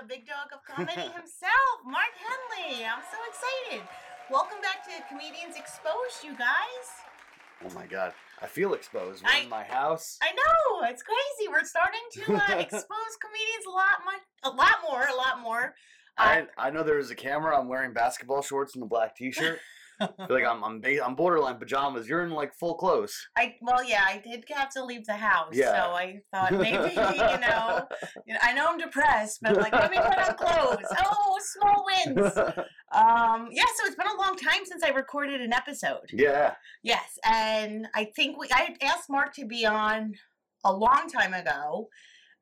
the big dog of comedy himself, Mark Henely. I'm so excited. Welcome back to Comedians Exposed, you guys. Oh my god, I feel exposed. We're I- in my house. I know it's crazy. We're starting to uh, expose comedians a lot, much, a lot more, a lot more. Uh, I, I know there is a camera. I'm wearing basketball shorts and a black T-shirt. Like I'm I'm, ba- I'm borderline pajamas. You're in like full clothes. I well, yeah, I did have to leave the house, Yeah. so I thought maybe you know, you know, I know I'm depressed, but like let me put on clothes. Oh, small wins. Um, yeah, so it's been a long time since I recorded an episode. yeah. Yes, and I think we I asked Mark to be on a long time ago.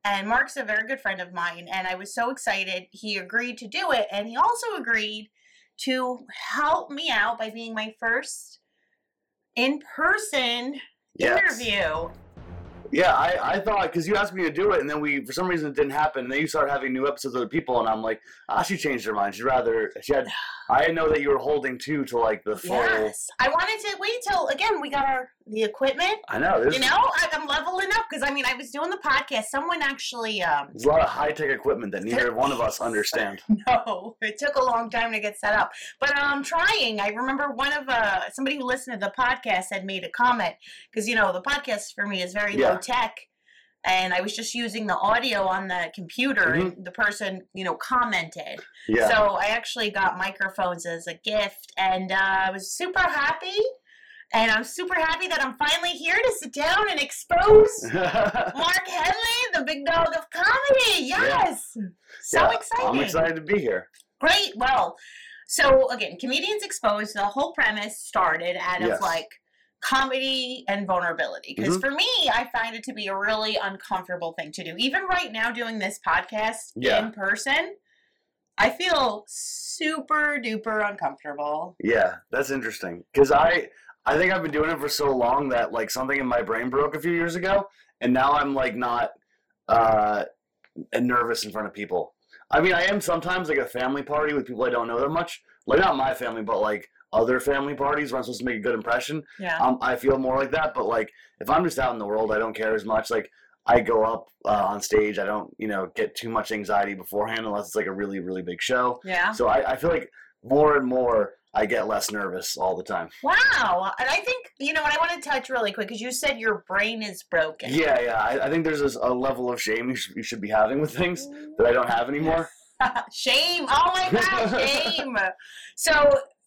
And Mark's a very good friend of mine, and I was so excited he agreed to do it. And he also agreed to help me out by being my first in person Yes. interview. Yeah, I, I thought because you asked me to do it, and then we for some reason it didn't happen. And then you started having new episodes of other people, and I'm like, ah, she changed her mind. She'd rather she had. I know that you were holding two to like the full. Yes, I wanted to wait till again we got our the equipment. I know. You know, I, I'm leveling up because I mean I was doing the podcast. Someone actually um there's a lot of high tech equipment that neither one of us understand. no, it took a long time to get set up, but I'm trying. I remember one of uh somebody who listened to the podcast had made a comment because you know the podcast for me is very Yeah. low tech. And I was just using the audio on the computer, Mm-hmm. and the person, you know, commented. Yeah. So I actually got microphones as a gift, and uh, I was super happy. And I'm super happy that I'm finally here to sit down and expose Mark Henely, the big dog of comedy. Yes, so Yeah, exciting. I'm excited to be here. Great. Well, so again, comedians exposed. The whole premise started out of Yes. like comedy and vulnerability because Mhm. for me i find it to be a really uncomfortable thing to do even right now doing this podcast Yeah. in person i feel super duper uncomfortable Yeah, that's interesting. Because I, I think I've been doing it for so long that like something in my brain broke a few years ago, and now I'm like not uh, nervous in front of people. I mean, I am sometimes like a family party with people I don't know that much. Like not my family, but like other family parties where I'm supposed to make a good impression. yeah Um, I feel more like that. But like if I'm just out in the world, I don't care as much. Like I go up uh, on stage, I don't you know get too much anxiety beforehand unless it's like a really really big show. yeah So I, I feel like more and more I get less nervous all the time. wow and i think you know what i want to touch really quick because you said your brain is broken Yeah, yeah. I, I think there's this, a level of shame you should, you should be having with things that I don't have anymore. shame oh my god shame so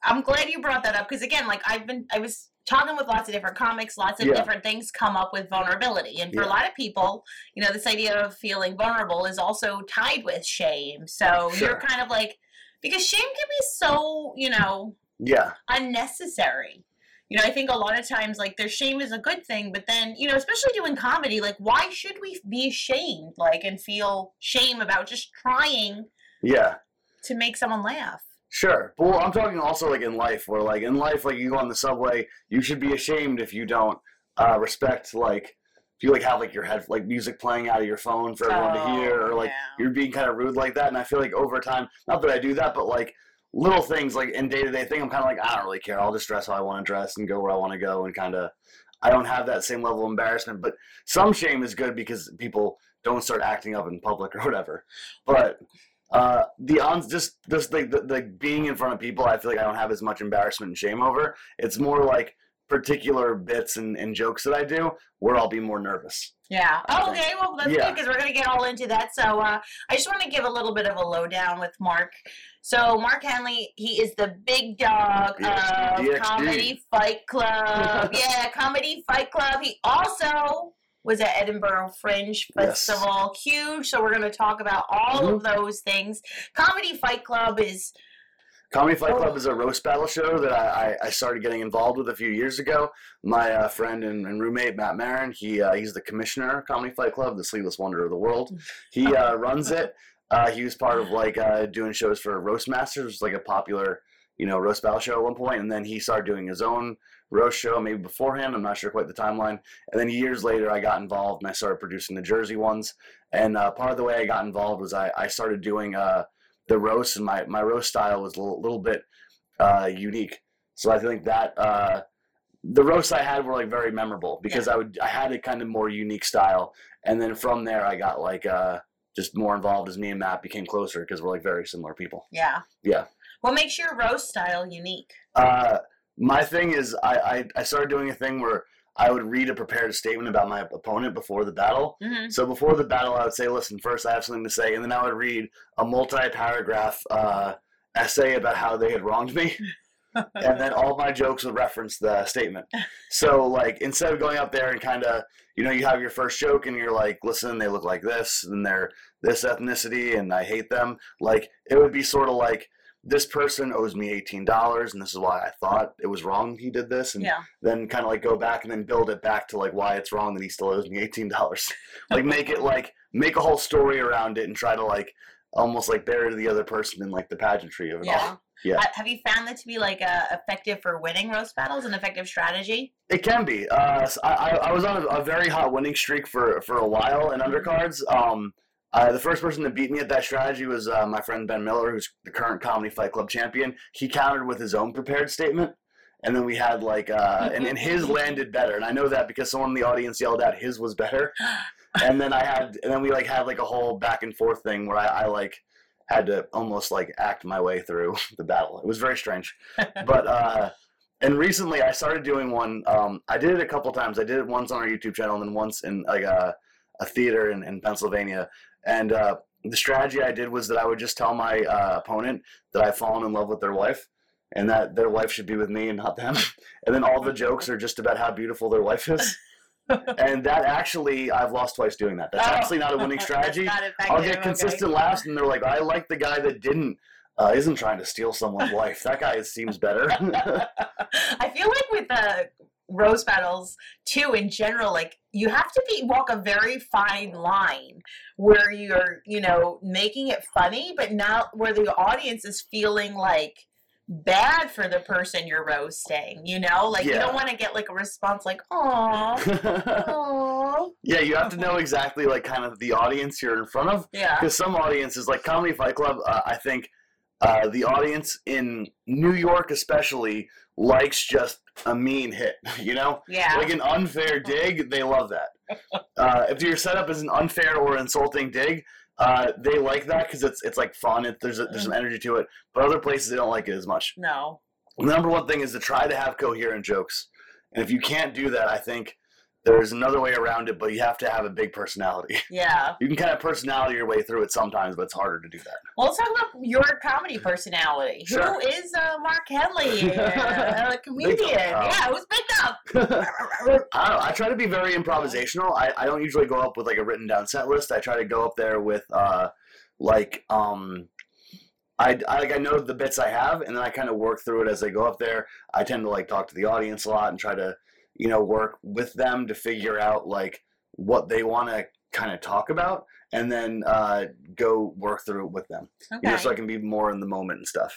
i'm glad you brought that up because again like i've been i was talking with lots of different comics lots of Yeah. different things come up with vulnerability and for a lot of people you know this idea of feeling vulnerable is also tied with shame so you're kind of like because shame can be so you know Yeah, unnecessary. You know, I think a lot of times, like, their shame is a good thing, but then, you know, especially doing comedy, like, why should we be ashamed, like, and feel shame about just trying yeah. to make someone laugh? Sure. But well, I'm talking also like in life, where like in life, like you go on the subway, you should be ashamed if you don't uh, respect like if you like have like your head like music playing out of your phone for everyone to hear, or like yeah. you're being kind of rude like that. And I feel like over time, not that I do that, but like little things like in day to day thing, I'm kind of like I don't really care. I'll just dress how I want to dress and go where I want to go, and kind of I don't have that same level of embarrassment. But some shame is good because people don't start acting up in public or whatever. But uh, the on just just like the, the being in front of people, I feel like I don't have as much embarrassment and shame over. It's more like particular bits and, and jokes that I do where I'll be more nervous. Yeah. Oh, okay. Well, that's Yeah. good because we're going to get all into that. So, uh, I just want to give a little bit of a lowdown with Mark. So, Mark Henely, he is the big dog DXD. of Comedy Fight Club. yeah, Comedy Fight Club. He also was at Edinburgh Fringe Yes. Festival. Huge. So, we're going to talk about all of those things. Comedy Fight Club is Comedy Fight Oh. Club is a roast battle show that I, I, started getting involved with a few years ago. My uh, friend and, and roommate Matt Marin, he uh, he's the commissioner of Comedy Fight Club, the sleeveless wonder of the world. He uh, runs it. Uh, he was part of like uh, doing shows for Roast Masters, which is like a popular you know roast battle show at one point, and then he started doing his own roast show maybe beforehand. I'm not sure quite the timeline. And then years later, I got involved and I started producing the Jersey ones. And uh, part of the way I got involved was I, I started doing uh, the roast, and my, my roast style was a little, little bit uh, unique. So I think that uh, the roasts I had were like very memorable because I would I had a kind of more unique style, and then from there I got like uh, just more involved as me and Matt became closer because we're like very similar people. Yeah. Yeah. What makes your roast style unique? Uh, my thing is I, I I started doing a thing where I would read a prepared statement about my opponent before the battle. hmm So before the battle, I would say, "Listen, first I have something to say," and then I would read a multi-paragraph uh, essay about how they had wronged me, and then all my jokes would reference the statement. So like instead of going up there and kind of you know you have your first joke and you're like, "Listen, they look like this, and they're this ethnicity, and I hate them," like it would be sort of like. This person owes me eighteen dollars, and this is why I thought it was wrong he did this, and Yeah. then kind of like go back and then build it back to like why it's wrong that he still owes me eighteen dollars. like make it like make a whole story around it and try to like almost like bury the other person in like the pageantry of it Yeah. all. Yeah. Ha- Have you found that to be like uh, effective for winning roast battles, an effective strategy? It can be. Uh, I was on a, a very hot winning streak for for a while in undercards. Um, uh, the first person to beat me at that strategy was uh, my friend Ben Miller, who's the current Comedy Fight Club champion. He countered with his own prepared statement. And then we had like, uh, and, and his landed better. And I know that because someone in the audience yelled out his was better. and then I had, and then we like had like a whole back and forth thing where I, I like had to almost like act my way through the battle. It was very strange, but uh, and recently I started doing one. Um, I did it a couple times. I did it once on our YouTube channel, and then once in like a, a theater in, in Pennsylvania. And uh, the strategy I did was that I would just tell my uh, opponent that I've fallen in love with their wife. And that their wife should be with me and not them. And then all the jokes are just about how beautiful their wife is. And that actually, I've lost twice doing that. That's Oh. actually not a winning strategy. I'll get consistent laughs, and they're like, "I like the guy that didn't uh, isn't trying to steal someone's wife. That guy seems better." I feel like with the roast battles too, in general, like you have to be walk a very fine line where you're, you know, making it funny, but not where the audience is feeling like bad for the person you're roasting. You know, like you don't want to get like a response like, "Oh, oh." yeah, you have to know exactly like kind of the audience you're in front of, Yeah. because some audiences, like Comedy Fight Club, uh, I think uh, the audience in New York especially likes just a mean hit. You know, Yeah. like an unfair dig, they love that. Uh, if your setup is an unfair or insulting dig, uh, they like that because it's it's like fun. It, there's a, there's some energy to it. But other places they don't like it as much. No. The number one thing is to try to have coherent jokes, and if you can't do that, I think there's another way around it. But you have to have a big personality. Yeah. You can kind of personality your way through it sometimes, but it's harder to do that. Well, let's talk about your comedy personality. Sure. Who is uh, Mark Henely? Uh, a comedian. Big. Yeah, who's picked up? I don't know. I try to be very improvisational. I, I don't usually go up with like a written down set list. I try to go up there with uh like um I, I like I know the bits I have and then I kind of work through it as I go up there. I tend to like talk to the audience a lot and try to you know work with them to figure out like what they want to kind of talk about and then uh go work through it with them. You know, Okay. so I can be more in the moment and stuff.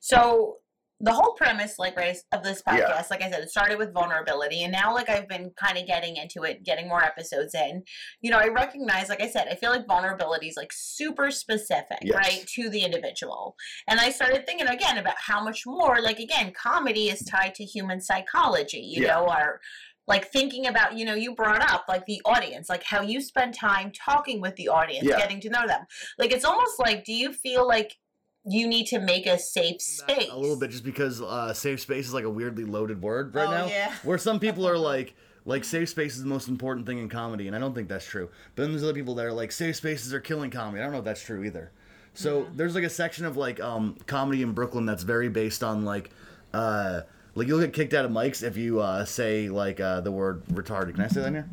So the whole premise, like of this podcast, Yeah. like I said, it started with vulnerability, and now like I've been kind of getting into it, getting more episodes in. You know, I recognize, like I said, I feel like vulnerability is like super specific, Yes. right, to the individual. And I started thinking again about how much more, like again, comedy is tied to human psychology. You Yeah. know, our like thinking about you know you brought up like the audience like how you spend time talking with the audience Yeah. getting to know them like it's almost like do you feel like you need to make a safe space. A little bit, just because uh, safe space is like a weirdly loaded word right Oh, now. yeah. Where some people are like, like safe space is the most important thing in comedy, and I don't think that's true. But then there's other people that are like, safe spaces are killing comedy. I don't know if that's true either. So there's like a section of like um, comedy in Brooklyn that's very based on like, uh, like you'll get kicked out of mics if you uh, say like uh, the word retarded. Can I say that in here?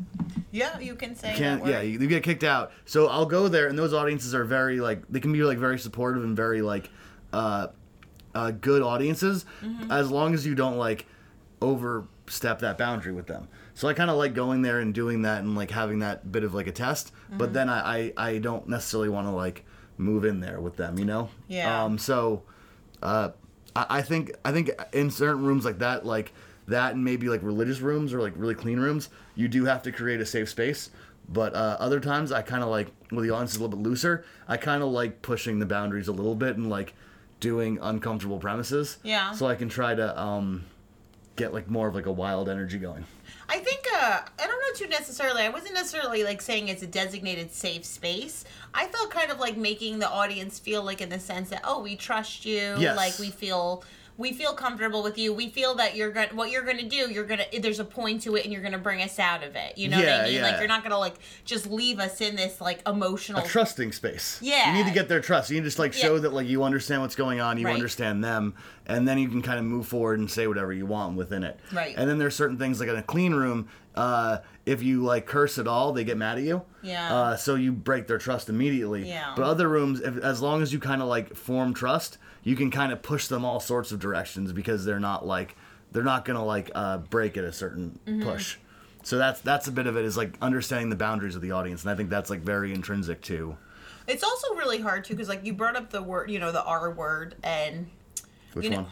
Yeah, you can say can't yeah you, you get kicked out so i'll go there and those audiences are very like they can be like very supportive and very like uh, uh good audiences as long as you don't like overstep that boundary with them so i kind of like going there and doing that and like having that bit of like a test but then i i, I don't necessarily want to like move in there with them you know Yeah. um so uh I, I think i think in certain rooms like that like that and maybe like religious rooms or like really clean rooms you do have to create a safe space but uh, other times i kind of like when the audience is a little bit looser i kind of like pushing the boundaries a little bit and like doing uncomfortable premises. Yeah. So I can try to um, get like more of like a wild energy going. I think uh, I don't know too necessarily. I wasn't necessarily like saying it's a designated safe space. I felt kind of like making the audience feel like in the sense that oh, we trust you. Yes. Like we feel we feel comfortable with you. We feel that you're going what you're going to do. You're going to there's a point to it, and you're going to bring us out of it. You know what I mean? Like you're not going to like just leave us in this like emotional. A trusting space. Yeah. You need to get their trust. You need to just like Yeah. show that like you understand what's going on, you Right. understand them, and then you can kind of move forward and say whatever you want within it. Right. And then there's certain things like in a clean room, uh, if you like curse at all, they get mad at you. Yeah. Uh, so you break their trust immediately. Yeah. But other rooms, if, as long as you kind of like form trust, you can kind of push them all sorts of directions because they're not like they're not gonna like uh, break at a certain Mm-hmm. push. So that's that's a bit of it is like understanding the boundaries of the audience, and I think that's like very intrinsic too. It's also really hard too because like you brought up the word, you know, the R word, and which You know- one.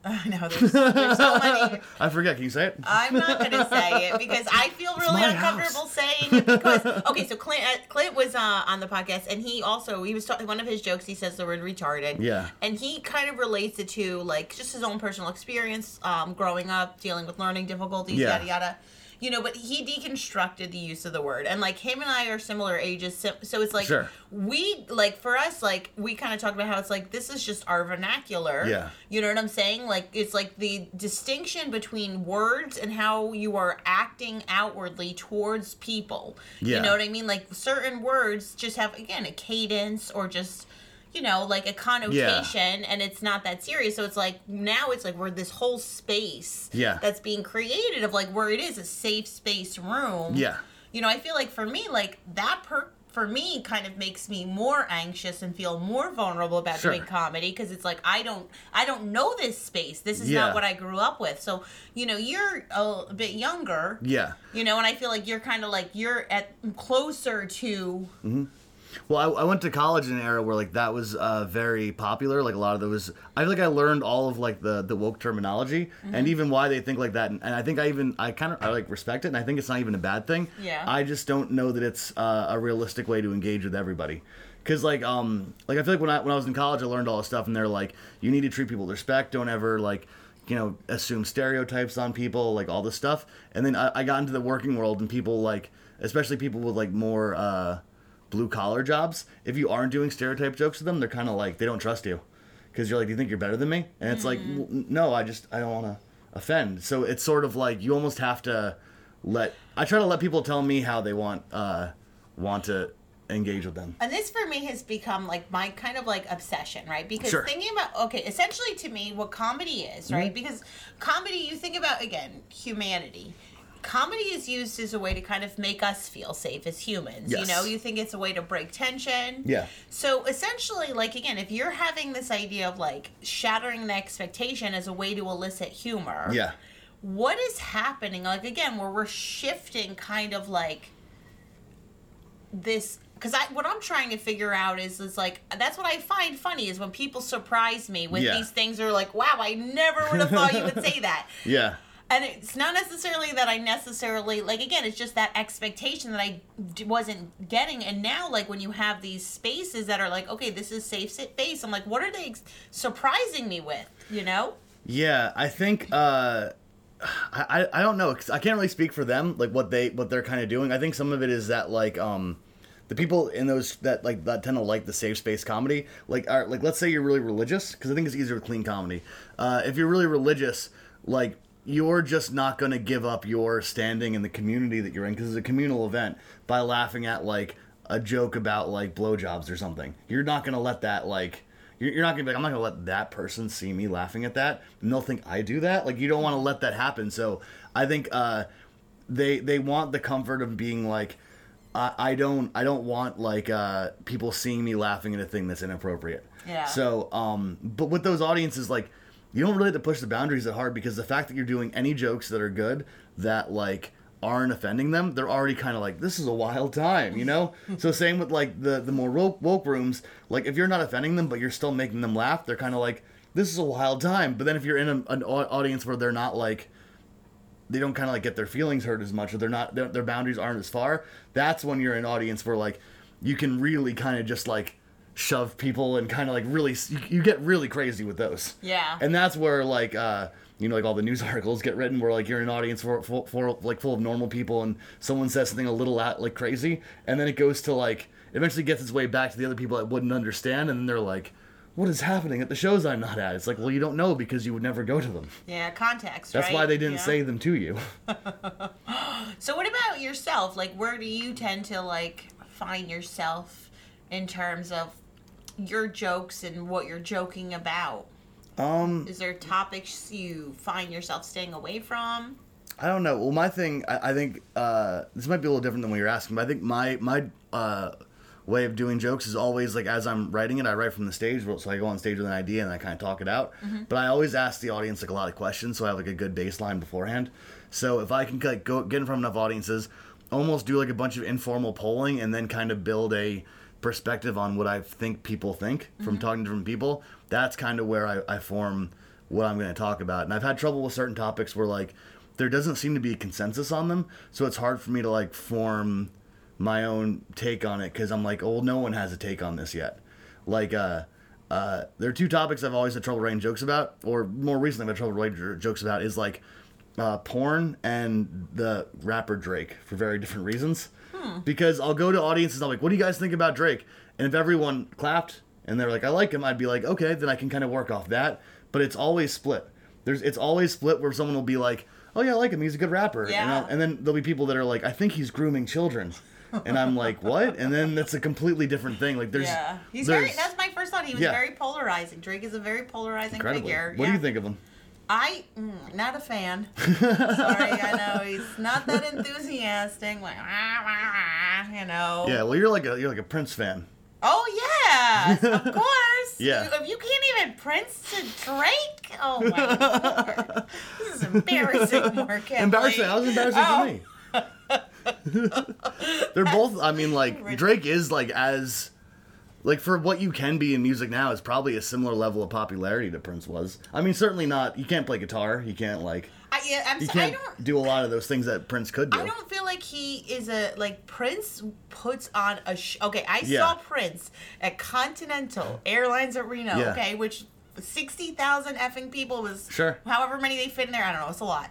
I know there's, there's so many. I forget. Can you say it? I'm not gonna say it because I feel really uncomfortable saying it because okay, so Clint uh, Clint was uh, on the podcast and he also he was talking one of his jokes he says the word retarded Yeah. and he kind of relates it to like just his own personal experience um, growing up dealing with learning difficulties Yeah. yada yada. You know, but he deconstructed the use of the word, and like him and I are similar ages, so, it's like Sure. we like for us, like we kind of talked about how it's like this is just our vernacular. Yeah. You know what I'm saying? Like it's like the distinction between words and how you are acting outwardly towards people. Yeah. You know what I mean? Like certain words just have again a cadence or just you know like a connotation and it's not that serious so it's like now it's like we're this whole space Yeah. that's being created of like where it is a safe space room Yeah. you know i feel like for me like that per for me kind of makes me more anxious and feel more vulnerable about Sure. doing comedy because it's like i don't i don't know this space this is Yeah. not what i grew up with so you know you're a, bit younger Yeah. you know and i feel like you're kind of like you're at closer to mm-hmm. Well, I, I went to college in an era where like that was uh, very popular. Like a lot of those, I feel like I learned all of like the the woke terminology Mm-hmm. and even why they think like that. And, and I think I even I kind of I like respect it, and I think it's not even a bad thing. Yeah. I just don't know that it's uh, a realistic way to engage with everybody. Cause like um like I feel like when I when I was in college I learned all this stuff and they're like you need to treat people with respect don't ever like you know assume stereotypes on people like all this stuff and then I, I got into the working world and people like especially people with like more uh blue collar jobs, if you aren't doing stereotype jokes with them, they're kind of like they don't trust you because you're like, do you think you're better than me? And it's like, "Well, no, I just I don't want to offend. So it's sort of like you almost have to let. I try to let people tell me how they want uh want to engage with them. And this for me has become like my kind of like obsession, right? Because Sure. thinking about okay, essentially to me, what comedy is, right? Mm-hmm. Because comedy, you think about again humanity. Comedy is used as a way to kind of make us feel safe as humans. You know, you think it's a way to break tension. Yeah. So essentially, like again, if you're having this idea of like shattering the expectation as a way to elicit humor, Yeah. what is happening like again where we're shifting kind of like this because I what I'm trying to figure out is is like that's what I find funny is when people surprise me with Yeah. these things are like wow I never would have thought you would say that Yeah. And it's not necessarily that I necessarily like again it's just that expectation that I d- wasn't getting and now like when you have these spaces that are like okay this is safe space I'm like what are they surprising me with you know Yeah, I think uh, I I don't know I can't really speak for them like what they what they're kind of doing. I think some of it is that like um the people in those that like that tend to like the safe space comedy like are like let's say you're really religious because I think it's easier with clean comedy. Uh, if you're really religious, like you're just not going to give up your standing in the community that you're in because it's a communal event by laughing at like a joke about like blowjobs or something. You're not going to let that like you're, you're not gonna be like, I'm not gonna let that person see me laughing at that, and they'll think I do that. Like you don't want to let that happen. So I think uh, they they want the comfort of being like, I, I don't I don't want like uh, people seeing me laughing at a thing that's inappropriate. Yeah. So um, but with those audiences, like you don't really have to push the boundaries that hard because the fact that you're doing any jokes that are good that like aren't offending them, they're already kind of like, this is a wild time, you know? so same with like the the more woke, woke rooms, like if you're not offending them but you're still making them laugh, they're kind of like, this is a wild time. But then if you're in a, an audience where they're not like, they don't kind of like get their feelings hurt as much or they're not, their, their boundaries aren't as far, that's when you're in an audience where like, you can really kind of just like shove people and kind of like really you, get really crazy with those. Yeah. And that's where like uh you know like all the news articles get written where like you're in an audience for, for, for like full of normal people and someone says something a little out like crazy and then it goes to like eventually gets its way back to the other people that wouldn't understand and then they're like what is happening at the shows I'm not at? It's like, well, you don't know because you would never go to them. yeah, context. That's right? why they didn't Yeah. say them to you. So what about yourself? Like where do you tend to like find yourself in terms of your jokes and what you're joking about? Um, Is there topics you find yourself staying away from? I don't know. Well, my thing, I, I think uh, this might be a little different than what you're asking, but I think my my uh, way of doing jokes is always like as I'm writing it, I write from the stage, so I go on stage with an idea and I kind of talk it out. But I always ask the audience like a lot of questions, so I have like a good baseline beforehand. So if I can like go get in front of enough audiences, almost do like a bunch of informal polling, and then kind of build a perspective on what I think people think from talking to different people. That's kind of where I, I form what I'm going to talk about. And I've had trouble with certain topics where like there doesn't seem to be a consensus on them, so it's hard for me to like form my own take on it because I'm like, oh, no one has a take on this yet. Like, uh, uh, there are two topics I've always had trouble writing jokes about, or more recently I've had trouble writing jokes about, is like uh, porn and the rapper Drake for very different reasons. Hmm. Because I'll go to audiences, I'm like, what do you guys think about Drake? And if everyone clapped and they're like, I like him, I'd be like, okay, then I can kind of work off that. But it's always split. There's, it's always split where someone will be like, oh yeah, I like him, he's a good rapper. And, Yeah. I'll- and then there'll be people that are like, I think he's grooming children. And I'm like, what? And then that's a completely different thing. Like, there's, yeah, he's there's very. That's my first thought. He was Yeah. very polarizing. Drake is a very polarizing incredibly. figure. What yeah. do you think of him? I mm, not a fan. Sorry, I know he's not that enthusiastic. Like, "Wah, wah, wah," you know. Yeah, well, you're like a you're like a Prince fan. Oh yeah, of course. Yeah. You, if you can't even Prince to Drake, oh my lord, this is embarrassing, Mark. Embarrassing. That was embarrassing Oh. for me. They're both. I mean, like Drake is like as like for what you can be in music now is probably a similar level of popularity to Prince was. I mean, certainly not. You can't play guitar. You can't like. I, yeah, I'm You can't don't. do a lot of those things that Prince could do. I don't feel like he is a like Prince puts on a sh- okay. I Yeah. saw Prince at Continental Airlines Arena. Yeah. Okay, which sixty thousand effing people was Sure. however many they fit in there. I don't know. It's a lot.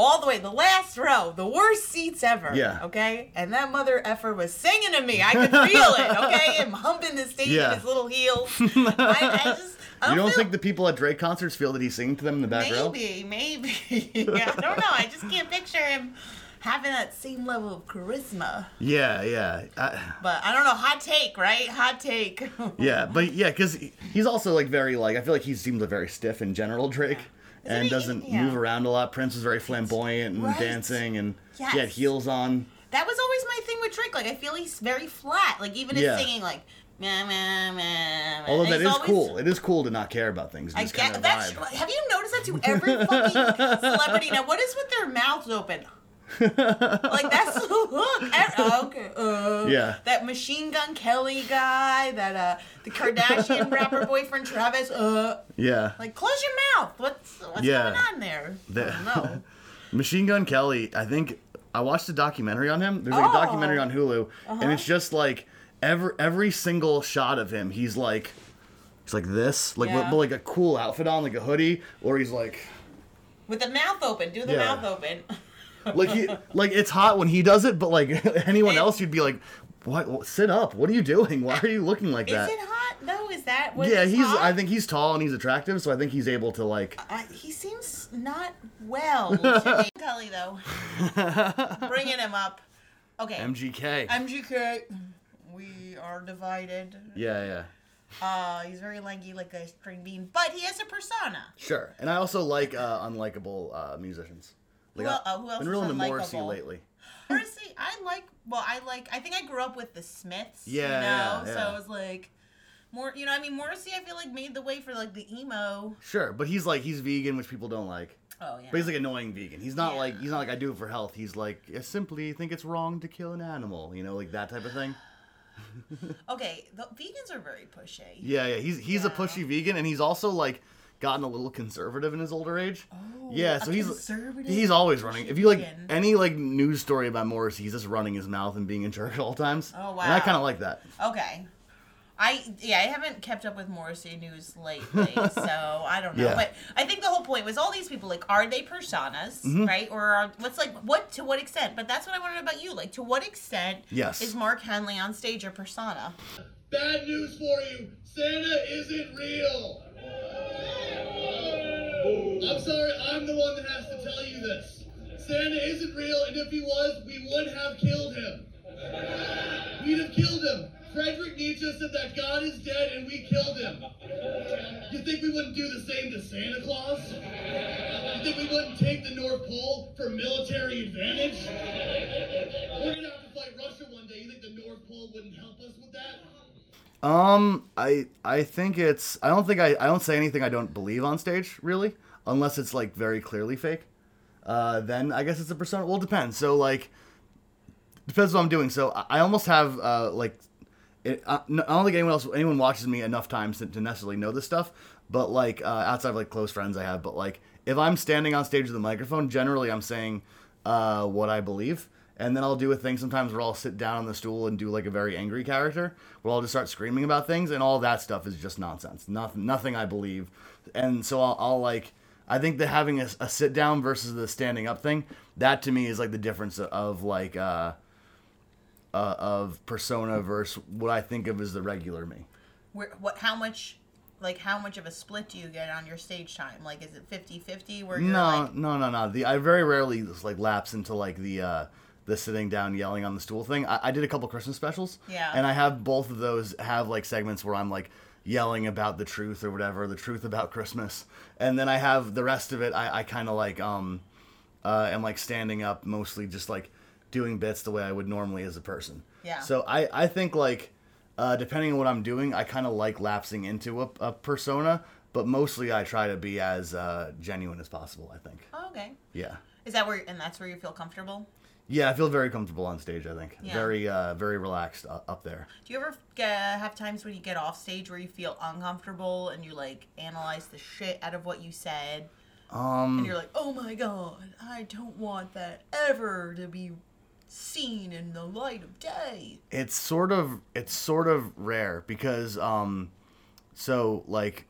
All the way, the last row, the worst seats ever. Yeah. Okay, and that mother effer was singing to me. I could feel it. Okay, him humping the stage Yeah. in his little heels. I, I just. I you don't feel- think the people at Drake concerts feel that he's singing to them in the back row? Maybe, maybe. yeah, I don't know. I just can't picture him having that same level of charisma. Yeah, yeah, I, But I don't know. Hot take, right? Hot take. yeah. But yeah, because he's also like very like I feel like he seems like very stiff in general, Drake. Isn't And he- doesn't yeah. move around a lot. Prince is very flamboyant and Right. dancing, and he had heels on. that was always my thing with Drake. Like I feel he's very flat. Like even his Yeah. singing, like meh, meh. Although that He's always- cool. It is cool to not care about things. I get kind of that's. vibe. Have you noticed that to every fucking celebrity now? What is with their mouths open? Like that's the look. Okay. Uh, Yeah. That Machine Gun Kelly guy. That uh, the Kardashian rapper boyfriend Travis. Uh, Yeah. like close your mouth. What's what's Yeah. going on there? The- I don't know. Machine Gun Kelly, I think I watched a documentary on him. There's like a Oh. Uh-huh. documentary on Hulu, and it's just like every every single shot of him, he's like he's like this, like Yeah. with like a cool outfit on, like a hoodie, or he's like With the mouth open. Do the Yeah. mouth open. Like he like it's hot when he does it, but like anyone It- else, you'd be like, what? Sit up! What are you doing? Why are you looking like Is that? it hot though? Is that what yeah, he's. hot? I think he's tall and he's attractive, so I think he's able to like. I, he seems not well. to though, bringing him up. Okay. MGK. MGK. We are divided. yeah, yeah. Uh, he's very lanky like a string bean, but he has a persona. Sure, and I also like uh, unlikable uh, musicians. Like, Who I- uh, who else been is really into Morrissey lately. Morrissey, I like. Well, I like. I think I grew up with the Smiths. Yeah, You know, yeah, so I was like more. You know, I mean, Morrissey. I feel like made the way for like the emo. Sure, but he's like he's vegan, which people don't like. Oh yeah. But he's like annoying vegan. He's not Yeah. like he's not like I do it for health. He's like I simply think it's wrong to kill an animal. You know, like that type of thing. okay, the vegans are very pushy. Yeah, yeah. He's he's a pushy vegan, and he's also like gotten a little conservative in his older age. Oh, yeah, a so he's conservative he's always running. If you like any like news story about Morrissey, he's just running his mouth and being in church at all times. Oh, And I kind of like that. Okay. I yeah, I haven't kept up with Morrissey news lately, so I don't know. Yeah. But I think the whole point was all these people like are they personas, Mm-hmm. right? Or are, what's like what to what extent? But that's what I wanted about you. Like to what extent Yes. is Mark Henely on stage a persona? Bad news for you. Santa isn't real. I'm sorry, I'm the one that has to tell you this. Santa isn't real, and if he was, we would have killed him. We'd have killed him. Frederick Nietzsche said that God is dead and we killed him. You think we wouldn't do the same to Santa Claus? You think we wouldn't take the North Pole for military advantage? We're gonna have to fight Russia one day. You think the North Pole wouldn't help us with that? Um, I I think it's I don't think I I don't say anything I don't believe on stage really, unless it's like very clearly fake. Uh, then I guess it's a persona. Well, it depends. So like, depends what I'm doing. So I, I almost have uh like, it, I, I don't think anyone else anyone watches me enough times to, to necessarily know this stuff. But like uh, outside of like close friends I have, but like if I'm standing on stage with a microphone, generally I'm saying uh what I believe. And then I'll do a thing sometimes where I'll sit down on the stool and do like a very angry character, where I'll just start screaming about things, and all that stuff is just nonsense. Nothing, nothing I believe. And so I'll, I'll like, I think that having a, a sit down versus the standing up thing, that to me is like the difference of like, uh, uh, of persona versus what I think of as the regular me. Where what how much like how much of a split do you get on your stage time? Like is it 50-50 where you're No, like no, no, no. The I very rarely just like lapse into like the uh the sitting down yelling on the stool thing. I, I did a couple Christmas specials. Yeah. And I have both of those have like segments where I'm like yelling about the truth or whatever, the truth about Christmas. And then I have the rest of it I, I kinda like um uh am like standing up mostly just like doing bits the way I would normally as a person. Yeah. So I, I think like uh, depending on what I'm doing, I kind of like lapsing into a, a persona, but mostly I try to be as uh, genuine as possible. I think. oh, okay. Yeah. Is that where and that's where you feel comfortable? Yeah, I feel very comfortable on stage. I think Yeah. very uh, very relaxed uh, up there. Do you ever get, have times when you get off stage where you feel uncomfortable and you like analyze the shit out of what you said Um, and you're like, "Oh my god, I don't want that ever to be seen in the light of day." it's sort of it's sort of rare because um, so like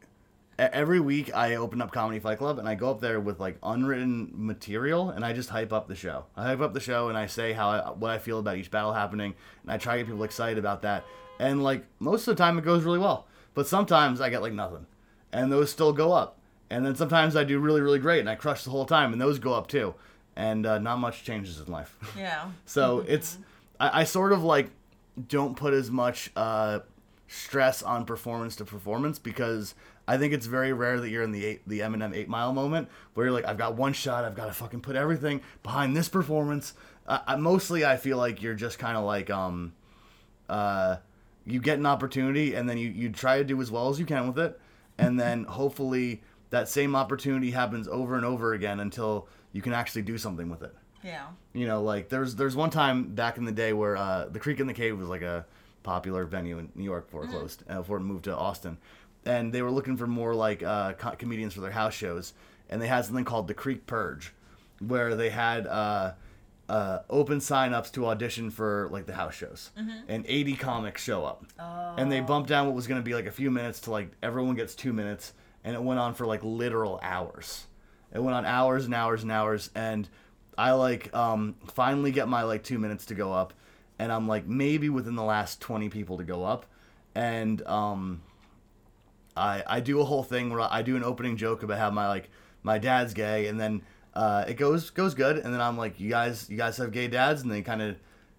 every week I open up Comedy Fight Club and I go up there with like unwritten material and I just hype up the show. I hype up the show and I say how I, what I feel about each battle happening and I try to get people excited about that. And like most of the time it goes really well, but sometimes I get like nothing, and those still go up. And then sometimes I do really really great and I crush the whole time and those go up too. And uh, not much changes in life. Yeah. So it's I, I sort of like don't put as much uh, stress on performance to performance because I think it's very rare that you're in the eight, the Eminem Eight Mile moment where you're like, I've got one shot, I've got to fucking put everything behind this performance. Uh, I, mostly, I feel like you're just kind of like um, uh, you get an opportunity and then you you try to do as well as you can with it, and then hopefully that same opportunity happens over and over again until you can actually do something with it. Yeah. You know, like there's there's one time back in the day where uh, the Creek and the Cave was like a popular venue in New York before it closed, uh, before it moved to Austin, and they were looking for more like uh, co- comedians for their house shows, and they had something called the Creek Purge, where they had uh, uh, open sign-ups to audition for like the house shows, and 80 comics show up, and they bumped down what was going to be like a few minutes to like everyone gets two minutes, and it went on for like literal hours. It went on hours and hours and hours, and I like um, finally get my like two minutes to go up, and I'm like maybe within the last 20 people to go up, and um, I I do a whole thing where I do an opening joke about how my like my dad's gay, and then uh, it goes goes good, and then I'm like, you guys you guys have gay dads, and they kind of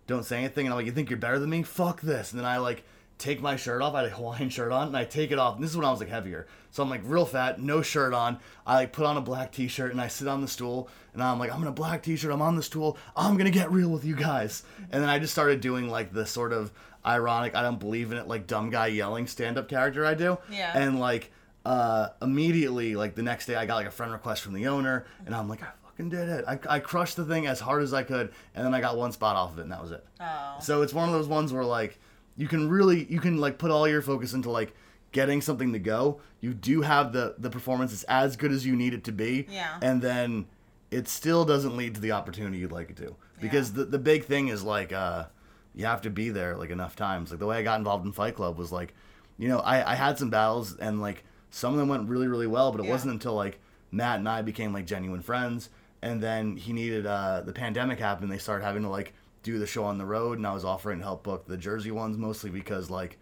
don't say anything, and I'm like, you think you're better than me? Fuck this, and then I like take my shirt off. I had a Hawaiian shirt on, and I take it off. And this is when I was like heavier, so I'm like real fat, no shirt on. I like put on a black T-shirt, and I sit on the stool, and I'm like, I'm in a black T-shirt. I'm on the stool. I'm gonna get real with you guys. And then I just started doing like the sort of ironic, I don't believe in it, like dumb guy yelling stand-up character I do. Yeah. And like uh, immediately, like the next day, I got like a friend request from the owner, and I'm like, I fucking did it. I, I crushed the thing as hard as I could, and then I got one spot off of it, and that was it. Oh. So it's one of those ones where like you can really you can like put all your focus into like getting something to go. You do have the the performance is as good as you need it to be. Yeah. And then it still doesn't lead to the opportunity you'd like it to. Because Yeah. the the big thing is like uh you have to be there like enough times. Like the way I got involved in Fight Club was like you know, I, I had some battles and like some of them went really, really well, but it Yeah. wasn't until like Matt and I became like genuine friends. And then he needed, uh, the pandemic happened. They started having to like do the show on the road. And I was offering to help book the Jersey ones mostly because like,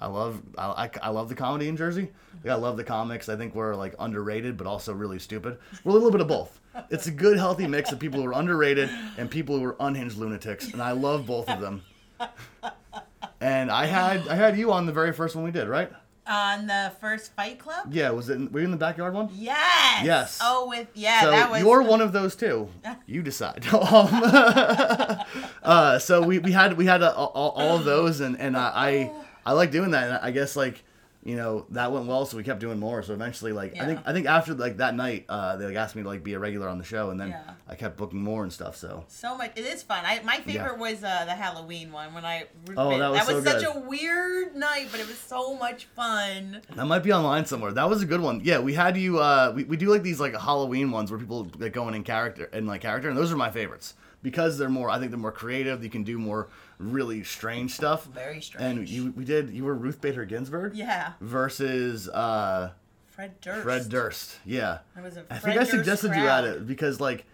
I love I, I, love the comedy in Jersey. Like, I love the comics. I think we're like underrated, but also really stupid. We're a little bit of both. It's a good, healthy mix of people who are underrated and people who are unhinged lunatics, and I love both of them. And I had I had you on the very first one we did, right? On the first Fight Club. Yeah, was it? In, were you in the backyard one? Yes. Yes. Oh, with yeah, so that was. you're one of those two. You decide. um, uh, so we, we had we had uh, all, all of those, and and I I, I like doing that. And I guess like you know that went well, so we kept doing more. So eventually, like I think I think after like that night, uh, they like asked me to like be a regular on the show, and then Yeah. I kept booking more and stuff. So So much. It is fun. I my favorite was uh, the Halloween one when I. Oh, that was so such good. a weird night, but it was so much fun. that might be online somewhere. That was a good one. Yeah, we had you. Uh, we, we do like these like Halloween ones where people like going in character and like character, and those are my favorites because they're more. I think they're more creative. You can do more really strange stuff. Very strange. And you we did you were Ruth Bader Ginsburg Yeah, versus uh, Fred Durst. Fred Durst. Yeah, It was a I Fred think I Durst suggested you at it because like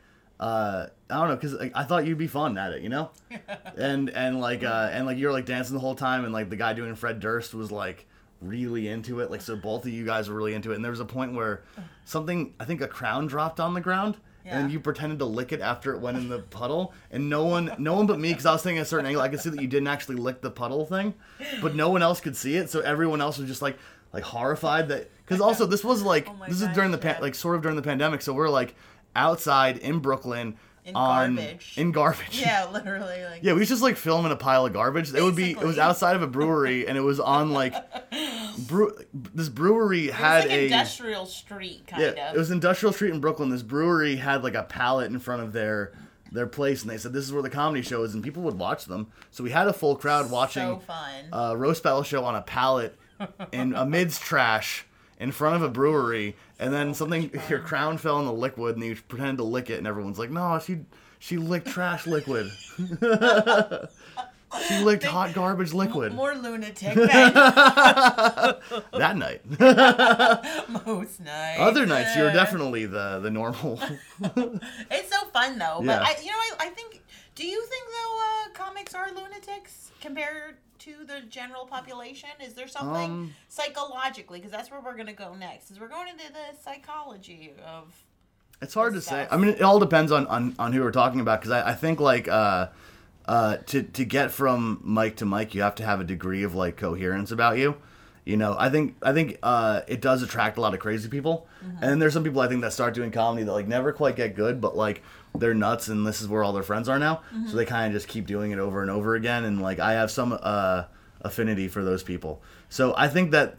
uh, I don't know because like, I thought you'd be fun at it, you know, and and like uh, and like you were like dancing the whole time, and like the guy doing Fred Durst was like really into it, like so both of you guys were really into it, and there was a point where something I think a crown dropped on the ground. And you pretended to lick it after it went in the puddle, and no one, no one but me, because I was thinking a certain angle. I could see that you didn't actually lick the puddle thing, but no one else could see it. So everyone else was just like, like horrified that. Because also this was like Oh this is during the pan, yeah. like sort of during the pandemic, so we're like outside in Brooklyn In on garbage. in garbage. Yeah, literally. Like, Yeah, we was just like filming a pile of garbage. It would be it was outside of a brewery and it was on like brew, this brewery It was had like a industrial street kind yeah, of. it was Industrial Street in Brooklyn. This brewery had like a pallet in front of their their place and they said this is where the comedy show is and people would watch them. So we had a full crowd watching So fun. a roast battle show on a pallet in amidst trash in front of a brewery, and then something your crown fell in the liquid, and you pretended to lick it, and everyone's like, "No, she she licked trash liquid. she licked hot garbage liquid." More lunatic that night, most nights. other nights you were Yeah. definitely the the normal. It's so fun though. Yeah. But I, you know, I, I think. Do you think though uh, comics are lunatics compared to the general population? Is there something Um, psychologically? Because that's where we're gonna go next. Is we're going into the psychology of. It's hard to Good say. I mean, it all depends on on, on who we're talking about because I, I think like uh, uh, to to get from mic to mic, you have to have a degree of like coherence about you. You know, I think I think uh, it does attract a lot of crazy people, Mm-hmm. and then there's some people I think that start doing comedy that like never quite get good, but like they're nuts, and this is where all their friends are now, Mm-hmm. so they kind of just keep doing it over and over again, and like I have some uh, affinity for those people. So I think that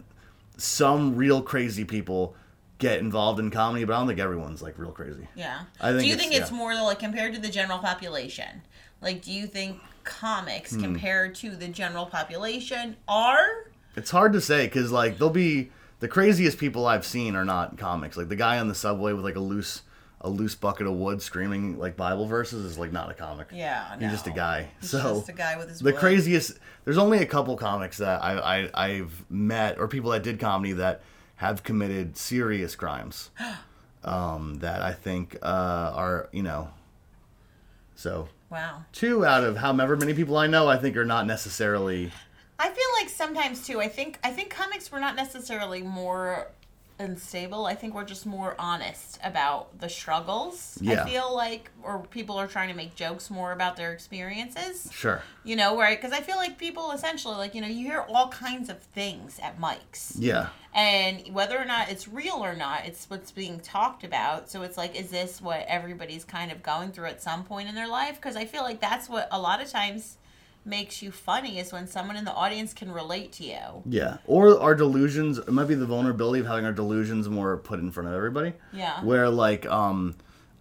some real crazy people get involved in comedy, but I don't think everyone's like real crazy. Yeah. I think do you it's- think it's yeah. more like compared to the general population? Like, do you think comics Hmm. compared to the general population are? It's hard to say because like they'll be the craziest people I've seen are not comics. Like the guy on the subway with like a loose a loose bucket of wood screaming like Bible verses is like not a comic. Yeah, He's just a guy. He's so just a guy with his the wood. craziest. There's only a couple comics that I, I I've met or people that did comedy that have committed serious crimes. Um, that I think uh, are you know. So Wow. two out of however many people I know, I think are not necessarily. I feel like sometimes too. I think I think comics were not necessarily more unstable. I think we're just more honest about the struggles. Yeah. I feel like, or people are trying to make jokes more about their experiences. Sure. You know, right? Because I feel like people essentially, like you know, you hear all kinds of things at mics. Yeah. and whether or not it's real or not it's what's being talked about so it's like is this what everybody's kind of going through at some point in their life because i feel like that's what a lot of times makes you funny is when someone in the audience can relate to you Yeah, or our delusions. It might be the vulnerability of having our delusions more put in front of everybody. Yeah. Where like um,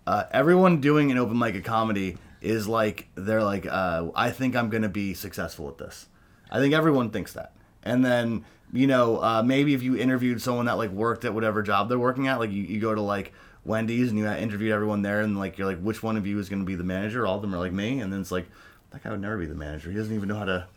uh, everyone doing an open mic of comedy is like they're like uh, I think I'm gonna be successful at this. I think everyone thinks that, and then you know uh, maybe if you interviewed someone that like worked at whatever job they're working at, like you, you go to like Wendy's and you interviewed everyone there, and like you're like which one of you is gonna be the manager? All of them are like me, and then it's like that guy would never be the manager. He doesn't even know how to.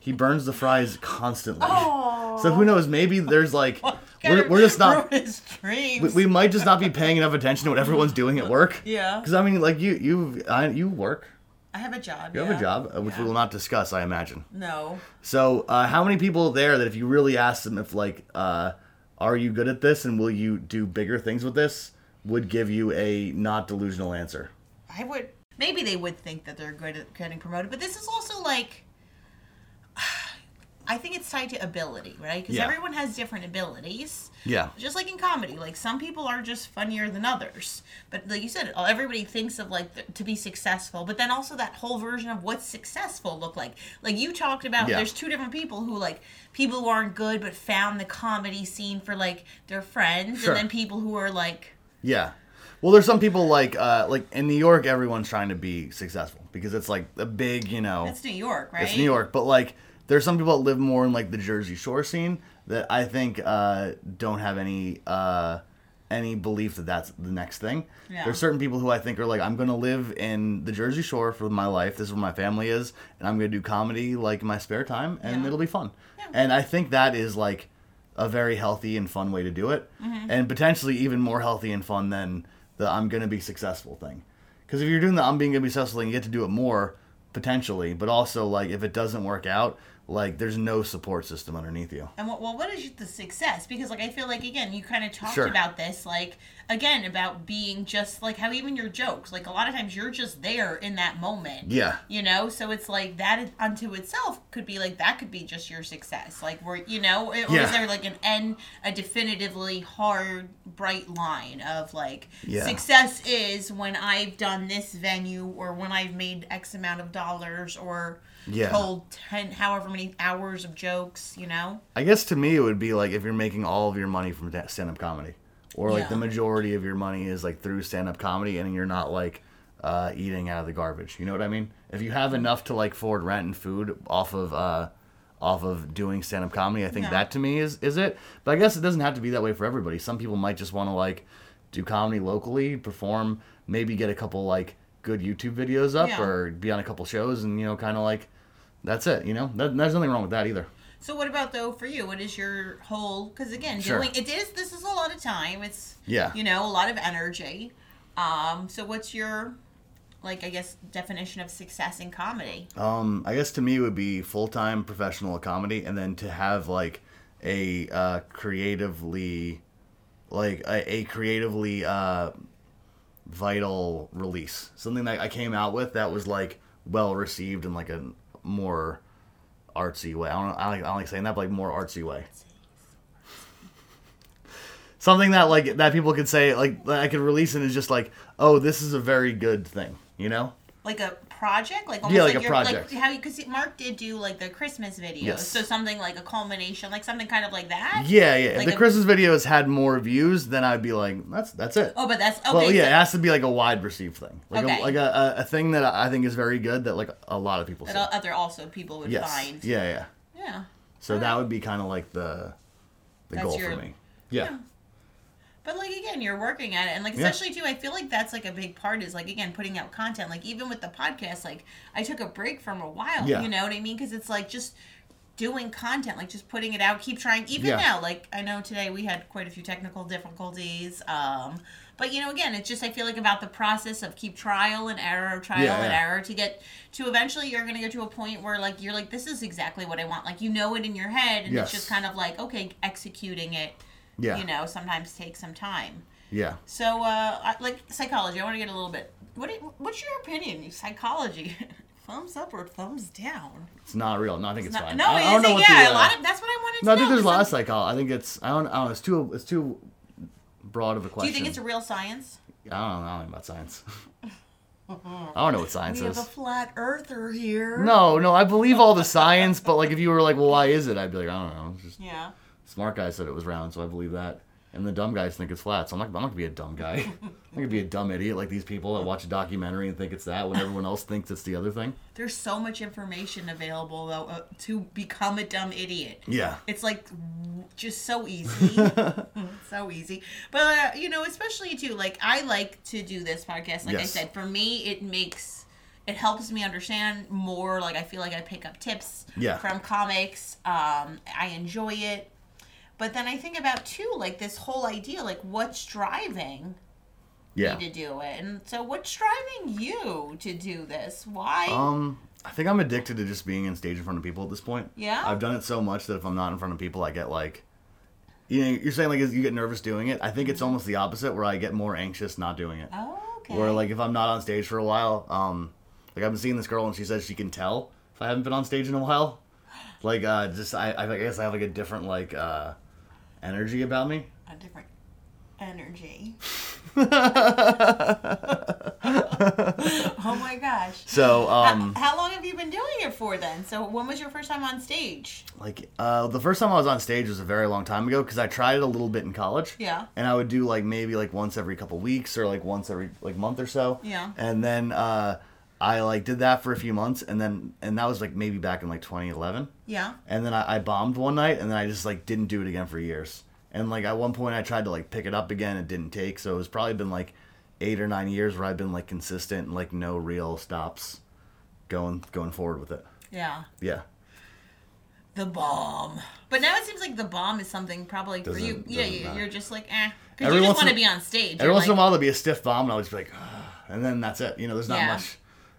He burns the fries constantly. So who knows? Maybe there's like we're, we're just not. His dreams. We, we might just not be paying enough attention to what everyone's doing at work. yeah. Because I mean, like you, you, I, you work. I have a job. You have a job, uh, which Yeah. we will not discuss, I imagine. No. So, uh, how many people there that if you really asked them if like, uh, are you good at this and will you do bigger things with this, would give you a not delusional answer? I would maybe they would think that they're good at getting promoted, but this is also like I think it's tied to ability, right? Because Yeah. everyone has different abilities. Yeah. Just like in comedy, like some people are just funnier than others. But like you said, everybody thinks of like th- to be successful, but then also that whole version of what's successful look like. Like you talked about, Yeah. there's two different people who like people who aren't good but found the comedy scene for like their friends, Sure. and then people who are like Yeah. Well, there's some people like, uh, like in New York, everyone's trying to be successful because it's like a big, you know, it's New York, right? It's New York, but like there's some people that live more in like the Jersey Shore scene that I think uh, don't have any uh, any belief that that's the next thing. Yeah. There's certain people who I think are like I'm gonna live in the Jersey Shore for my life. This is where my family is, and I'm gonna do comedy like in my spare time, and Yeah. it'll be fun. Yeah. And I think that is like a very healthy and fun way to do it, Mm-hmm. and potentially even more healthy and fun than the I'm gonna be successful thing. Because if you're doing the I'm being gonna be successful thing, you get to do it more potentially, but also like if it doesn't work out, like there's no support system underneath you. And what, well, what is the success? Because like I feel like again, you kind of talked Sure. about this, like again about being just like how even your jokes, like a lot of times you're just there in that moment. Yeah. You know, so it's like that unto itself could be like that could be just your success. Like where you know, or Yeah. is there like an end, a definitively hard, bright line of like Yeah. success is when I've done this venue or when I've made X amount of dollars or Yeah. told ten however many hours of jokes, you know? I guess to me it would be like if you're making all of your money from stand up comedy, or like Yeah. the majority of your money is like through stand up comedy, and you're not like uh, eating out of the garbage. You know what I mean? If you have enough to like afford rent and food off of uh, off of doing stand up comedy, I think Yeah. that to me is is it. But I guess it doesn't have to be that way for everybody. Some people might just want to like do comedy locally, perform, maybe get a couple like good YouTube videos up, Yeah. or be on a couple shows, and you know, kind of like that's it. You know, that, there's nothing wrong with that either. So what about though for you? What is your whole? Because again, Sure. doing it is this is a lot of time. It's Yeah. you know a lot of energy. Um. So what's your like I guess definition of success in comedy? Um, I guess to me it would be full time professional comedy, and then to have like a uh, creatively, like a, a creatively uh, vital release, something that I came out with that was like well received and like a more artsy way. I don't, I don't like, I don't like saying that, but like more artsy way. Something that like that people could say like I could release and is just like, oh, this is a very good thing, you know? Like a project, like almost Yeah, like a your, project. Like how you because Mark did do like the Christmas videos, Yes. so something like a culmination, like something kind of like that. Yeah, yeah. Like the a- Christmas videos had more views, then I'd be like, that's that's it. Oh, but that's okay. well, yeah, so it has to be like a wide received thing, like Okay. a, like a, a, thing that I think is very good that like a lot of people see. that other also people would Yes. find. Yeah, yeah. Yeah. So that would be kind of like the the That's goal your- for me. Yeah. Yeah. But like again, you're working at it, and like Yeah. especially too, I feel like that's like a big part is like again putting out content. Like even with the podcast, like I took a break from a while. Yeah. You know what I mean? Because it's like just doing content, like just putting it out, keep trying. Even Yeah. now, like I know today we had quite a few technical difficulties. Um, but you know, again, it's just I feel like about the process of keep trial and error, trial Yeah, and yeah. error to get to eventually you're gonna get to a point where like you're like this is exactly what I want. Like you know it in your head, and Yes. it's just kind of like okay, executing it Yeah. you know sometimes takes some time Yeah. so uh like psychology i want to get a little bit what you- what's your opinion psychology thumbs up or thumbs down It's not real. No, I think it's, no, fine. no I, I don't know what yeah the, a uh, lot of that's what i wanted to No, I think there's a lot of because psychology. I think it's I don't, I don't. It's too it's too broad of a question. do you think it's a real science I don't know. I don't know about science. I don't know what science is. we have a flat earther here No, no, I believe all the science, but like if you were like, well, why is it? I'd be like, I don't know. It's just yeah smart guy said it was round, so I believe that. And the dumb guys think it's flat, so I'm not, I'm not gonna be a dumb guy. I'm gonna be a dumb idiot like these people that watch a documentary and think it's that when everyone else thinks it's the other thing. there's so much information available though uh, to become a dumb idiot Yeah. It's like just so easy, so easy. But uh, you know, especially too, like I like to do this podcast. Like I said, for me, it makes it helps me understand more. Like I feel like I pick up tips Yeah. from comics. Um, I enjoy it. But then I think about too, like this whole idea, like what's driving Yeah. you to do it, and so what's driving you to do this? Why? Um, I think I'm addicted to just being in stage in front of people at this point. Yeah? I've done it so much that if I'm not in front of people, I get like, you know, you're saying like you get nervous doing it. I think it's almost the opposite, where I get more anxious not doing it. oh, okay. Where like if I'm not on stage for a while, um, like I've been seeing this girl and she says she can tell if I haven't been on stage in a while. Like uh, just I, I guess I have like a different like uh, energy about me. a different energy. oh my gosh. So How- um, how, long have you been doing it for then? So when was your first time on stage? like uh, the first time I was on stage was a very long time ago because I tried it a little bit in college. Yeah. And I would do like maybe like once every couple weeks or like once every like month or so. Yeah. And then uh, I like did that for a few months and then and that was like maybe back in like 2011. Yeah. And then I, I bombed one night and then I just like didn't do it again for years. And like at one point I tried to like pick it up again, it didn't take. So it's probably been like eight or nine years where I've been like consistent and like no real stops going going forward with it. Yeah. Yeah. The bomb. But now it seems like the bomb is something probably for you. Doesn't- Yeah, doesn't you, you're just like, eh. Because you just want to be on stage. Every once in a while there'll be a stiff bomb and I'll just be like, and then that's it. You know, there's not Yeah. much,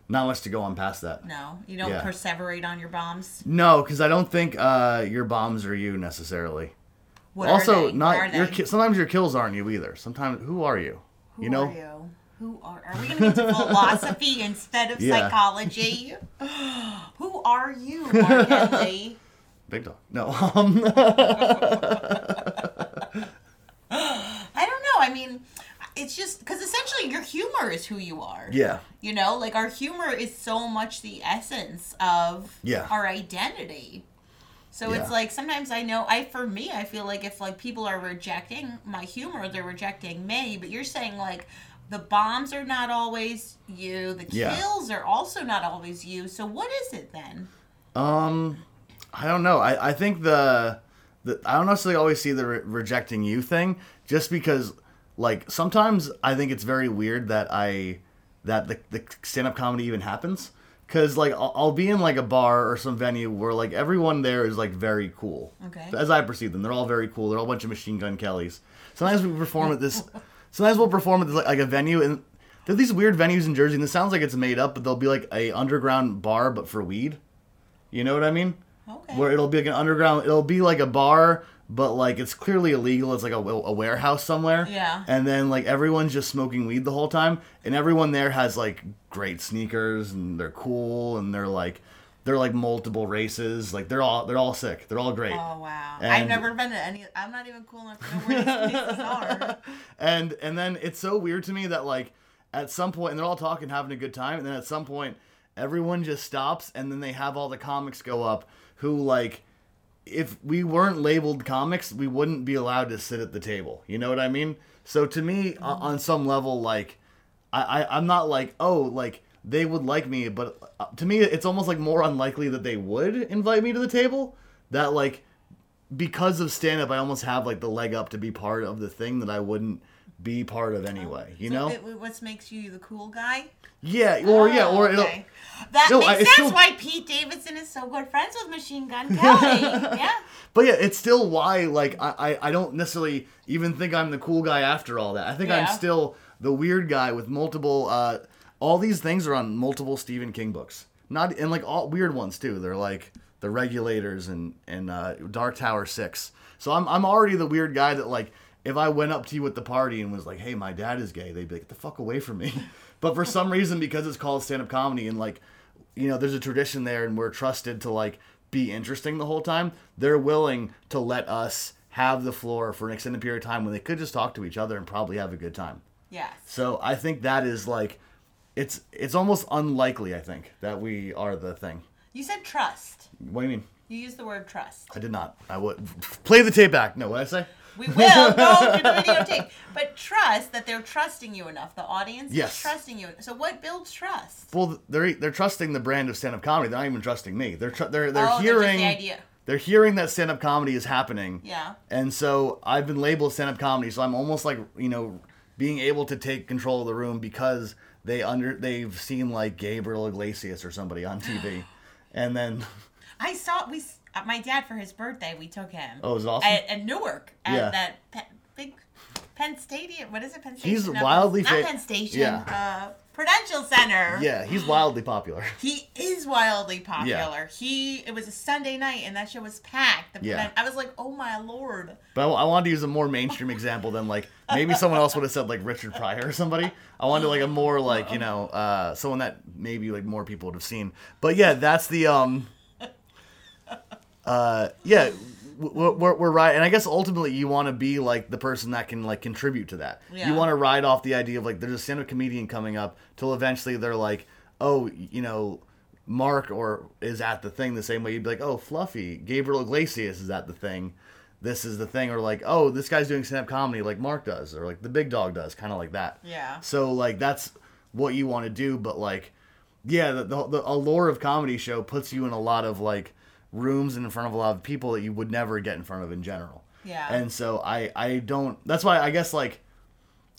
not much to go on past that. No, you don't Yeah. perseverate on your bombs. No, because I don't think uh, your bombs are you necessarily. What also, not your. Ki- sometimes your kills aren't you either. Sometimes who are you? Who you know. are you? Who are? Are we going to get to philosophy instead of Yeah. psychology? Who are you, Mark Big dog. No. Um, I don't know. I mean, it's just because essentially your humor is who you are. yeah. You know, like our humor is so much the essence of Yeah. our identity. So it's like sometimes I know I for me I feel like if like people are rejecting my humor, they're rejecting me. But you're saying like the bombs are not always you, the Yeah. kills are also not always you. So what is it then? Um, I don't know. I, I think the, the I don't necessarily always see the re- rejecting you thing, just because like sometimes I think it's very weird that I that the, the stand up comedy even happens. Cause like I'll, I'll be in like a bar or some venue where like everyone there is like very cool. Okay. As I perceive them, they're all very cool. They're all a bunch of machine gun Kellys. Sometimes we perform at this. Sometimes we'll perform at this, like, like a venue and. There are these weird venues in Jersey, and this sounds like it's made up, but there'll be like a underground bar, but for weed. You know what I mean? Okay. Where it'll be like an underground, it'll be like a bar, but like it's clearly illegal. It's like a, a warehouse somewhere. Yeah. And then like everyone's just smoking weed the whole time, and everyone there has like great sneakers, and they're cool, and they're like, they're like multiple races. Like they're all they're all sick. They're all great. Oh wow! I've never been to any. I'm not even cool enough to know where these places are. and and then it's so weird to me that like at some point and they're all talking having a good time and then at some point everyone just stops and then they have all the comics go up who like if we weren't labeled comics we wouldn't be allowed to sit at the table you know what i mean so to me o- on some level like I, I i'm not like oh like they would like me but uh, to me it's almost like more unlikely that they would invite me to the table that like because of stand up I almost have like the leg up to be part of the thing that I wouldn't be part of anyway. You So know? it, what makes you the cool guy? yeah, or yeah, or Oh, okay. That No, makes I- sense still- why Pete Davidson is so good friends with Machine Gun Kelly. yeah. But yeah, it's still why like I, I I don't necessarily even think I'm the cool guy after all that. I think Yeah. I'm still the weird guy with multiple uh all these things are on multiple Stephen King books. Not and like all weird ones too. They're like the regulators and and uh, Dark Tower 6. So I'm I'm already the weird guy that like if I went up to you at the party and was like, "Hey, my dad is gay," they'd be like, "Get the fuck away from me." but for some reason because it's called stand-up comedy and like you know, there's a tradition there and we're trusted to like be interesting the whole time. They're willing to let us have the floor for an extended period of time when they could just talk to each other and probably have a good time. Yes. So I think that is like it's it's almost unlikely I think that we are the thing. You said trust. What do you mean? You used the word trust. I did not. I would play the tape back. No, what did I say? We will go to the videotape. But trust that they're trusting you enough. The audience Yes. is trusting you. So what builds trust? Well, they're they're trusting the brand of stand-up comedy. They're not even trusting me. They're tr- they're they're oh, hearing They're the idea. they're hearing that stand-up comedy is happening. Yeah. And so I've been labeled stand-up comedy, so I'm almost like you know being able to take control of the room because they under they've seen like Gabriel Iglesias or somebody on TV, and then I saw we. My dad for his birthday, we took him Oh, it was awesome. at, at Newark at Yeah. that Pe- big Penn Stadium. What is it? Penn Station? He's No, wildly not fa- Penn Station. Yeah. Uh, Prudential Center. yeah, he's wildly popular. He is wildly popular. Yeah. He it was a Sunday night and that show was packed. The Yeah. I was like, oh my lord. But I, I wanted to use a more mainstream example than like maybe someone else would have said like Richard Pryor or somebody. I wanted like a more like you know uh, someone that maybe like more people would have seen. But yeah, that's the um. Uh, yeah, we're, we're, we're right, and I guess ultimately you want to be like the person that can like contribute to that. Yeah. You want to ride off the idea of like there's a stand-up comedian coming up till eventually they're like, oh, you know. Mark or is at the thing the same way you'd be like, oh, Fluffy, Gabriel Iglesias is at the thing. This is the thing, or like, oh, this guy's doing stand up comedy like Mark does, or like the big dog does, kind of like that. Yeah. So like that's what you want to do, but like, yeah, the, the the allure of comedy show puts you in a lot of like rooms and in front of a lot of people that you would never get in front of in general. Yeah. And so I I don't. That's why I guess like.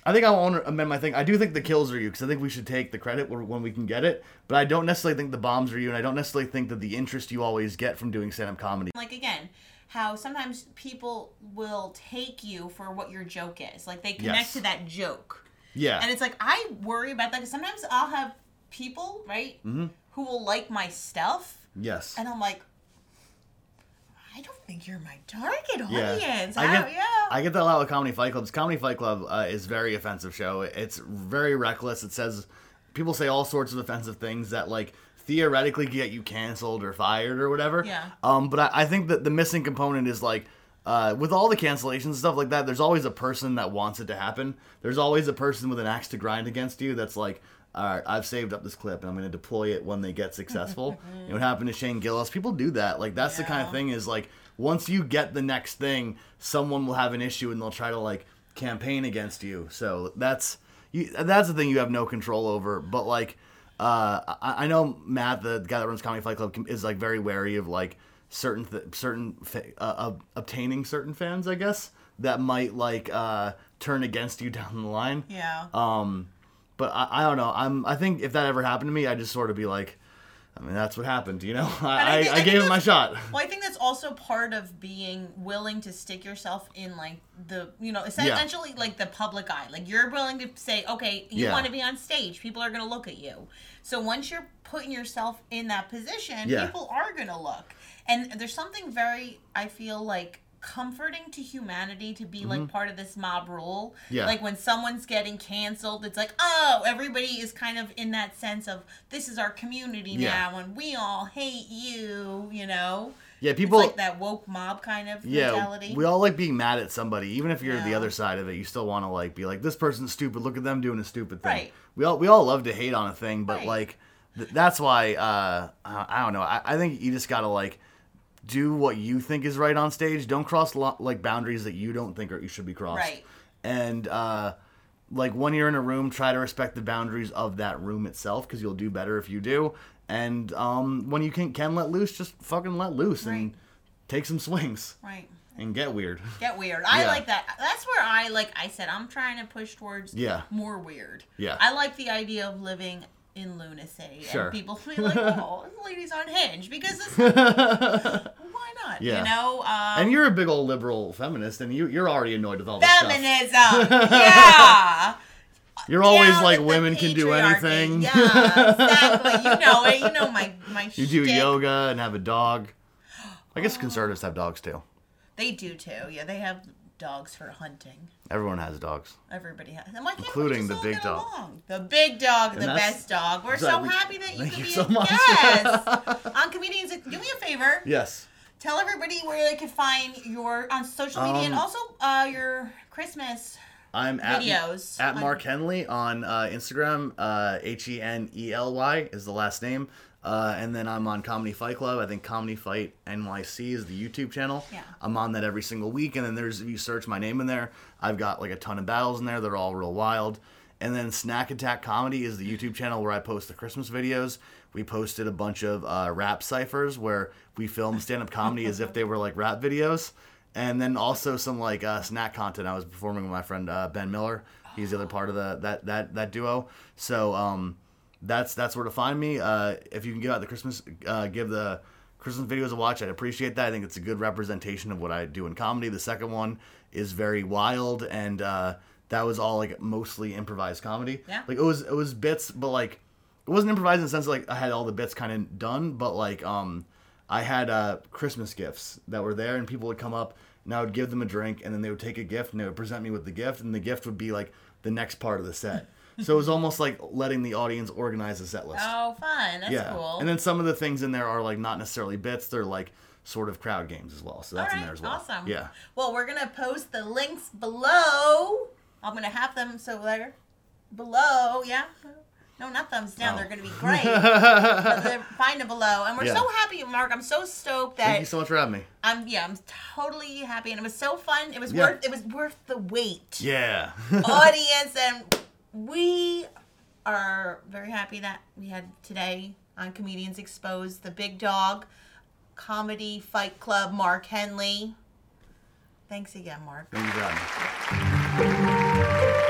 I think I want to amend my thing. I do think the kills are you because I think we should take the credit when we can get it. But I don't necessarily think the bombs are you, and I don't necessarily think that the interest you always get from doing stand-up comedy. Like again, how sometimes people will take you for what your joke is. Like they connect Yes. to that joke. Yeah. And it's like I worry about that because sometimes I'll have people, right, Mm-hmm. who will like my stuff, yes. and I'm like, think you're my target Yeah. audience. I I get, yeah. I get that a lot with Comedy Fight Clubs. Comedy Fight Club uh, is very offensive show. It's very reckless. It says people say all sorts of offensive things that like theoretically get you canceled or fired or whatever. Yeah. Um, but I, I think that the missing component is like. Uh, with all the cancellations and stuff like that, there's always a person that wants it to happen. There's always a person with an axe to grind against you that's like, all right, I've saved up this clip and I'm going to deploy it when they get successful. you know what happened to Shane Gillis? People do that. Like, that's the kind of thing is like, once you get the next thing, someone will have an issue and they'll try to like campaign against you. So that's you, that's the thing you have no control over. But like, uh, I, I know Matt, the guy that runs Comedy Fight Club, is like very wary of like certain th- certain fa- uh, obtaining certain fans, I guess that might like uh, turn against you down the line. yeah. Um, but I, I don't know. I'm I think if that ever happened to me, I'd just sort of be like, I mean, that's what happened. You know, I, I think- I, I gave it my shot. Well, I think that's also part of being willing to stick yourself in like the you know essentially like the public eye. Like you're willing to say, okay, you Yeah. want to be on stage, people are gonna look at you. So once you're putting yourself in that position, Yeah. people are gonna look. And there's something very I feel like comforting to humanity to be like part of this mob rule. Mm-hmm. Yeah. Like when someone's getting canceled, it's like, oh, everybody is kind of in that sense of this is our community Yeah. now and we all hate you, you know? Yeah, It's people. like that woke mob kind of yeah, mentality. we all like being mad at somebody, even if you're the other side of it. You still want to like be like, this person's stupid. Look at them doing a stupid thing. Right. We all we all love to hate on a thing, but Right. like th- that's why uh, I I don't know. I, I think you just gotta like do what you think is right on stage. Don't cross lo- like boundaries that you don't think are you should be crossed. Right. And uh, like when you're in a room, try to respect the boundaries of that room itself because you'll do better if you do. And um, when you can can let loose, just fucking let loose and take some swings right. and get weird. Get weird. I Yeah. like that. That's where I like I said I'm trying to push towards Yeah. more weird. Yeah. I like the idea of living in lunacy Sure. and people feel like, oh, this lady's unhinged because this why not? Yeah. You know? Um, and you're a big old liberal feminist, and you you're already annoyed with all this stuff. feminism. yeah. You're always like women can do anything. Yeah, exactly. You know it. You know my my. you do yoga and have a dog. I guess conservatives have dogs too. They do too. Yeah, they have dogs for hunting. Everyone has dogs. Everybody has. And why can't Including we the all big get dog. along? The big dog, the that's- best dog. We're so so we- happy that you thank could you be so a much. guest on comedians. Do me a favor. Yes. Tell everybody where they can find your on social media and Um, also uh, your Christmas I'm at videos. at on- Mark Henely on uh, Instagram. Uh, H e n e l y is the last name. Uh, and then I'm on Comedy Fight Club. I think Comedy Fight NYC is the YouTube channel. Yeah. I'm on that every single week. And then there's, if you search my name in there, I've got like a ton of battles in there. They're all real wild. And then Snack Attack Comedy is the YouTube channel where I post the Christmas videos. We posted a bunch of uh, rap ciphers where we filmed stand up comedy as if they were like rap videos. And then also some like uh, snack content. I was performing with my friend uh, Ben Miller. He's the other part of the that that that duo. So um, that's that's where to find me. Uh, if you can give out the Christmas, uh, give the Christmas videos to watch. I'd appreciate that. I think it's a good representation of what I do in comedy. The second one is very wild, and uh, that was all like mostly improvised comedy. Yeah. Like it was it was bits, but like it wasn't improvised in the sense of, like I had all the bits kind of done, but like um I had uh Christmas gifts that were there, and people would come up, and I would give them a drink, and then they would take a gift, and they would present me with the gift, and the gift would be like the next part of the set. So it was almost like letting the audience organize a set list Oh, fun. That's yeah. cool. And then some of the things in there are like not necessarily bits; they're like sort of crowd games as well. So that's in there as well. awesome. Yeah. Well, we're gonna post the links below. I'm gonna have them so there, below. Yeah. No, not thumbs down. Oh. They're gonna be great. find them below, and we're Yeah. so happy, Mark. I'm so stoked that Thank you so much for having me. I'm. Yeah, I'm totally happy, and it was so fun. It was Yeah. worth. It was worth the wait. Yeah. audience, and we are very happy that we had today on Comedians Exposed the big dog comedy fight club, Mark Henely. Thanks again, Mark. Thank you.